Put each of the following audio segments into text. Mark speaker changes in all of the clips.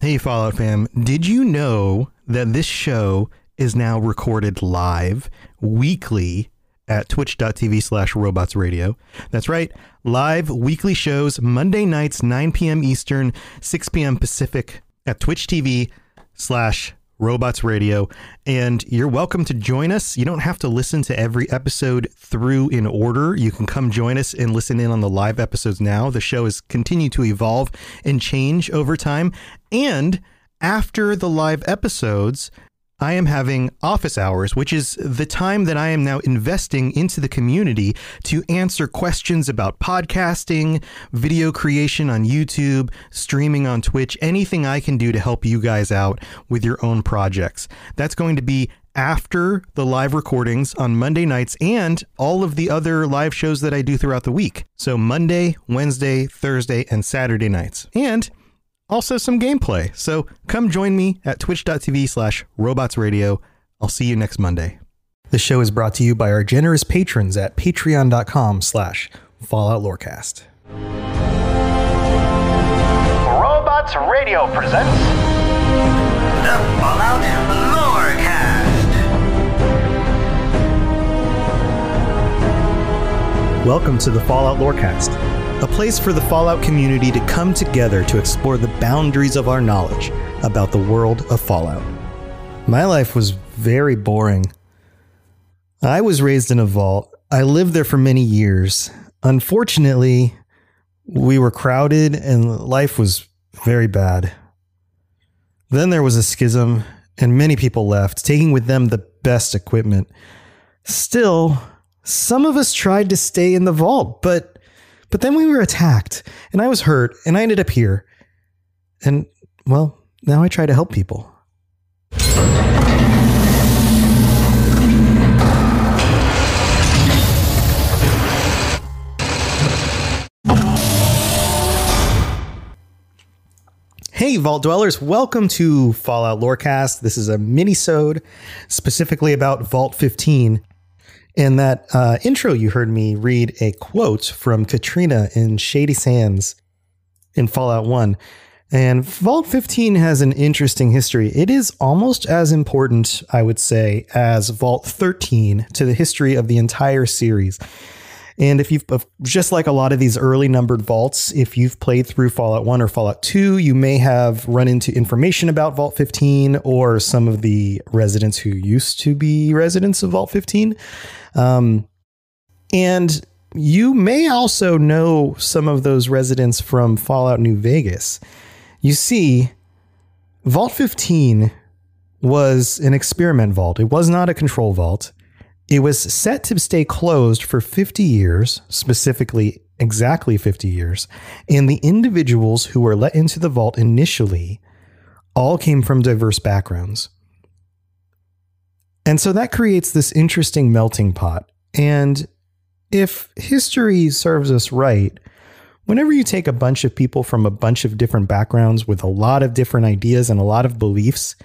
Speaker 1: Hey, Fallout fam. Did you know that this show is now recorded live weekly at twitch.tv slash robots radio? That's right. Live weekly shows Monday nights, 9 p.m. Eastern, 6 p.m. Pacific at Twitch TV slash Robots Radio. And you're welcome to join us. You don't have to listen to every episode through in order. You can come join us and listen in on the live episodes now. The show has continued to evolve and change over time. And after the live episodes, I am having office hours, which is the time that I am now investing into the community to answer questions about podcasting, video creation on YouTube, streaming on Twitch, anything I can do to help you guys out with your own projects. That's going to be after the live recordings on Monday nights and all of the other live shows that I do throughout the week. So Monday, Wednesday, Thursday, and Saturday nights. And also some gameplay. So come join me at twitch.tv slash robotsradio. I'll see you next Monday. The show is brought to you by our generous patrons at patreon.com slash Fallout Lorecast.
Speaker 2: Robots Radio presents
Speaker 3: The Fallout Lorecast.
Speaker 1: Welcome to the Fallout Lorecast, a place for the Fallout community to come together to explore the boundaries of our knowledge about the world of Fallout. My life was very boring. I was raised in a vault. I lived there for many years. Unfortunately, we were crowded and life was very bad. Then there was a schism, and many people left, taking with them the best equipment. Still, some of us tried to stay in the vault, but but then we were attacked, and I was hurt, and I ended up here. And well, now I try to help people. Hey, Vault Dwellers, welcome to Fallout Lorecast. This is a mini-sode specifically about Vault 15. In that uh, intro, you heard me read a quote from Katrina in Shady Sands in Fallout 1. And Vault 15 has an interesting history. It is almost as important, I would say, as Vault 13 to the history of the entire series. And if you've just like a lot of these early numbered vaults, if you've played through Fallout 1 or Fallout 2, you may have run into information about Vault 15 or some of the residents who used to be residents of Vault 15. Um, and you may also know some of those residents from Fallout New Vegas. You see, Vault 15 was an experiment vault. It was not a control vault. It was set to stay closed for 50 years, specifically exactly 50 years. And the individuals who were let into the vault initially all came from diverse backgrounds. And so that creates this interesting melting pot. And if history serves us right, whenever you take a bunch of people from a bunch of different backgrounds with a lot of different ideas and a lot of beliefs,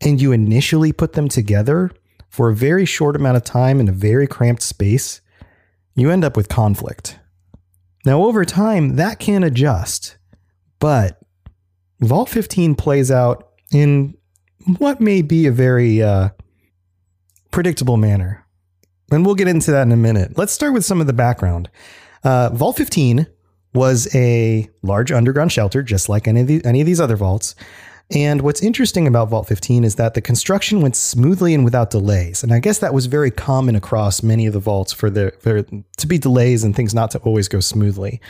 Speaker 1: and you initially put them together for a very short amount of time in a very cramped space, you end up with conflict. Now, over time, that can adjust, but Vault 15 plays out in what may be a very uh, predictable manner. And we'll get into that in a minute. Let's start with some of the background. Uh, vault 15 was a large underground shelter, just like any of, the, any of these other vaults. And what's interesting about Vault 15 is that the construction went smoothly and without delays. And I guess that was very common across many of the vaults for there to be delays and things not to always go smoothly.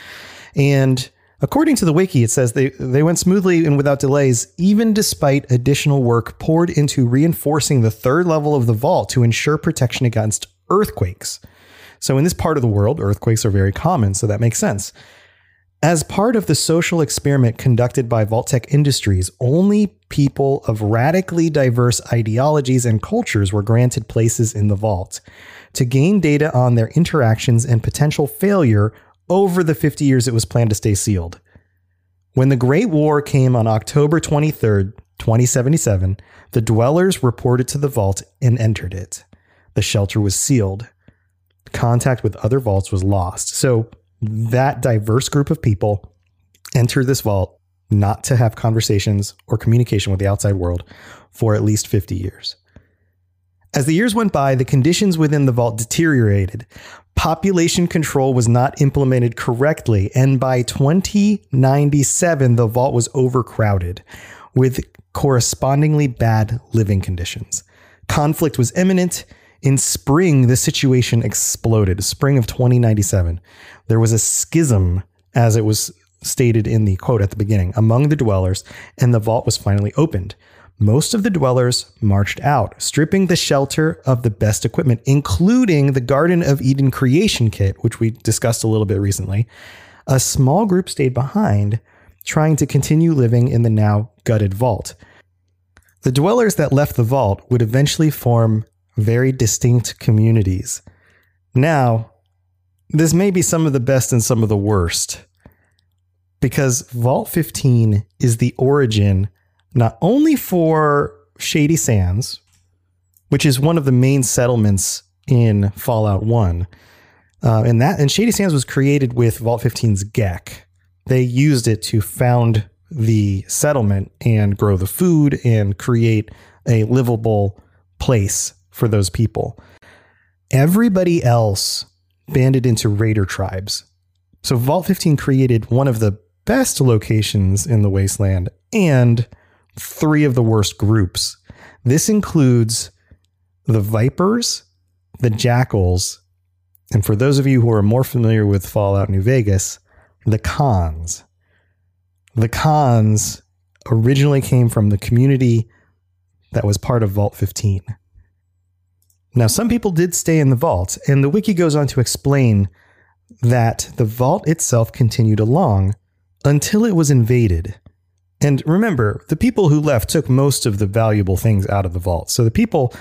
Speaker 1: And according to the wiki, it says they, they went smoothly and without delays, even despite additional work poured into reinforcing the third level of the vault to ensure protection against earthquakes. So in this part of the world, earthquakes are very common, so that makes sense. As part of the social experiment conducted by Vault-Tec Industries, only people of radically diverse ideologies and cultures were granted places in the vault to gain data on their interactions and potential failure over the 50 years it was planned to stay sealed. When the Great War came on October 23rd, 2077, the dwellers reported to the vault and entered it. The shelter was sealed. Contact with other vaults was lost. So that diverse group of people enter this vault not to have conversations or communication with the outside world for at least 50 years. As the years went by, the conditions within the vault deteriorated. Population control was not implemented correctly, and by 2097, the vault was overcrowded with correspondingly bad living conditions. Conflict was imminent. In spring, the situation exploded, spring of 2097 there was a schism, as it was stated in the quote at the beginning, among the dwellers, and the vault was finally opened. Most of the dwellers marched out, stripping the shelter of the best equipment, including the Garden of Eden creation kit, which we discussed a little bit recently. A small group stayed behind, trying to continue living in the now gutted vault. The dwellers that left the vault would eventually form very distinct communities. Now, this may be some of the best and some of the worst because Vault 15 is the origin not only for Shady Sands, which is one of the main settlements in Fallout 1. Uh, and that and Shady Sands was created with Vault 15's GECK. They used it to found the settlement and grow the food and create a livable place for those people. Everybody else banded into raider tribes. So Vault 15 created one of the best locations in the wasteland and three of the worst groups. This includes the Vipers, the Jackals, and for those of you who are more familiar with Fallout New Vegas, the Khans. The Khans originally came from the community that was part of Vault 15. Now, some people did stay in the vault, and the wiki goes on to explain that the vault itself continued along until it was invaded. And remember, the people who left took most of the valuable things out of the vault. So the people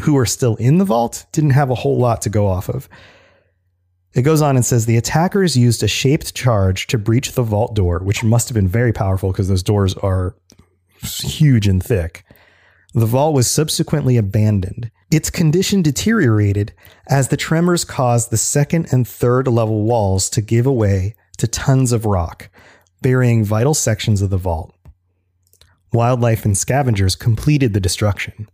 Speaker 1: who were still in the vault didn't have a whole lot to go off of. It goes on and says the attackers used a shaped charge to breach the vault door, which must have been very powerful because those doors are huge and thick. The vault was subsequently abandoned. Its condition deteriorated as the tremors caused the second and third level walls to give way to tons of rock, burying vital sections of the vault. Wildlife and scavengers completed the destruction.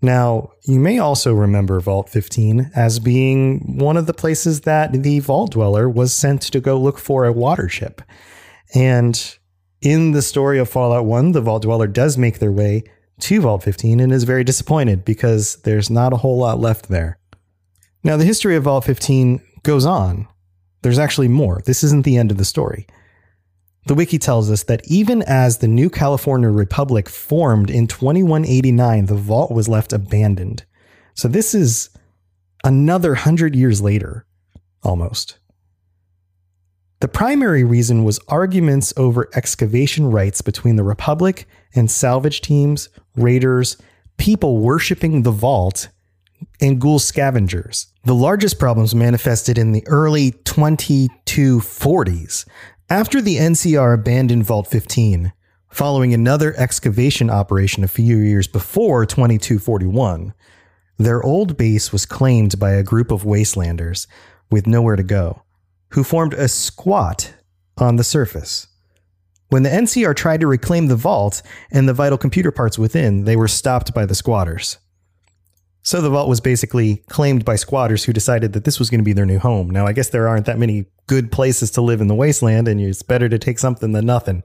Speaker 1: Now, you may also remember Vault 15 as being one of the places that the Vault Dweller was sent to go look for a water chip. And in the story of Fallout 1, the Vault Dweller does make their way to Vault 15 and is very disappointed because there's not a whole lot left there. Now, the history of Vault 15 goes on. There's actually more. This isn't the end of the story. The wiki tells us that even as the new California Republic formed in 2189, the vault was left abandoned. So this is another hundred years later, almost. The primary reason was arguments over excavation rights between the Republic and salvage teams, raiders, people worshipping the vault, and ghoul scavengers. The largest problems manifested in the early 2240s. After the NCR abandoned Vault 15, following another excavation operation a few years before 2241. Their old base was claimed by a group of wastelanders with nowhere to go, who formed a squat on the surface. When the NCR tried to reclaim the vault and the vital computer parts within, they were stopped by the squatters. So the vault was basically claimed by squatters who decided that this was going to be their new home. Now, I guess there aren't that many good places to live in the wasteland, and it's better to take something than nothing.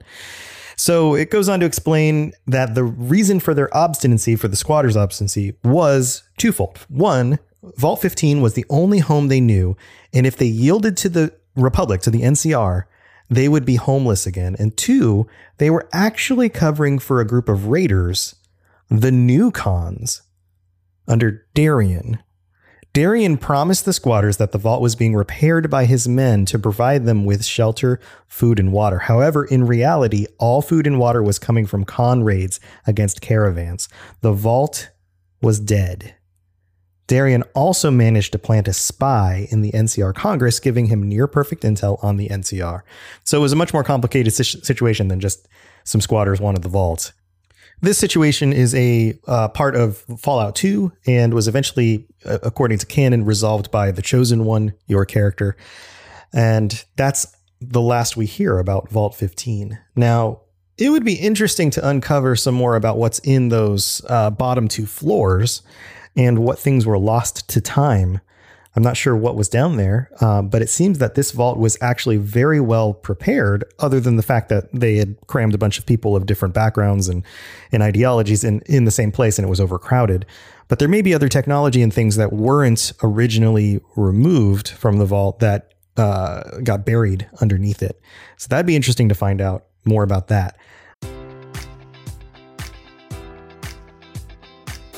Speaker 1: So it goes on to explain that the reason for their obstinacy, for the squatters' obstinacy, was twofold. One, Vault 15 was the only home they knew, and if they yielded to the Republic, to the NCR, they would be homeless again. And two, they were actually covering for a group of raiders, the new Khans, under Darion. Darion promised the squatters that the vault was being repaired by his men to provide them with shelter, food, and water. However, in reality, all food and water was coming from Khan raids against caravans. The vault was dead. Darion also managed to plant a spy in the NCR Congress, giving him near perfect intel on the NCR. So it was a much more complicated situation than just some squatters wanted the vault. This situation is a uh, part of Fallout 2 and was eventually, uh, according to canon, resolved by the Chosen One, your character. And that's the last we hear about Vault 15. Now, it would be interesting to uncover some more about what's in those uh, bottom two floors and what things were lost to time. I'm not sure what was down there, um, but it seems that this vault was actually very well prepared, other than the fact that they had crammed a bunch of people of different backgrounds and, and ideologies in, in the same place and it was overcrowded. But there may be other technology and things that weren't originally removed from the vault that uh, got buried underneath it. So that'd be interesting to find out more about that.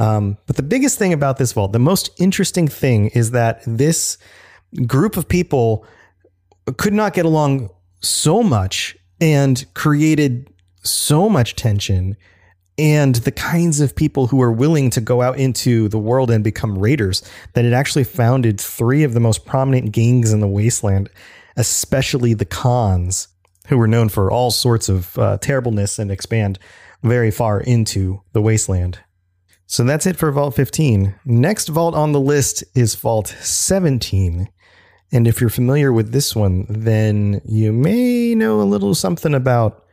Speaker 1: Um, but the biggest thing about this vault, the most interesting thing is that this group of people could not get along so much and created so much tension and the kinds of people who are willing to go out into the world and become raiders that it actually founded three of the most prominent gangs in the wasteland especially the Khans who were known for all sorts of uh, terribleness and expand very far into the wasteland so that's it for Vault 15. Next vault on the list is Vault 17. And if you're familiar with this one, then you may know a little something about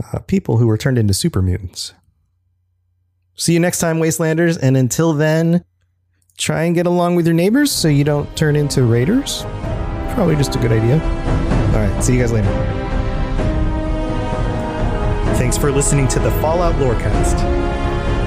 Speaker 1: uh, people who were turned into super mutants. See you next time, Wastelanders. And until then, try and get along with your neighbors so you don't turn into raiders. Probably just a good idea. All right, see you guys later. Thanks for listening to the Fallout Lorecast.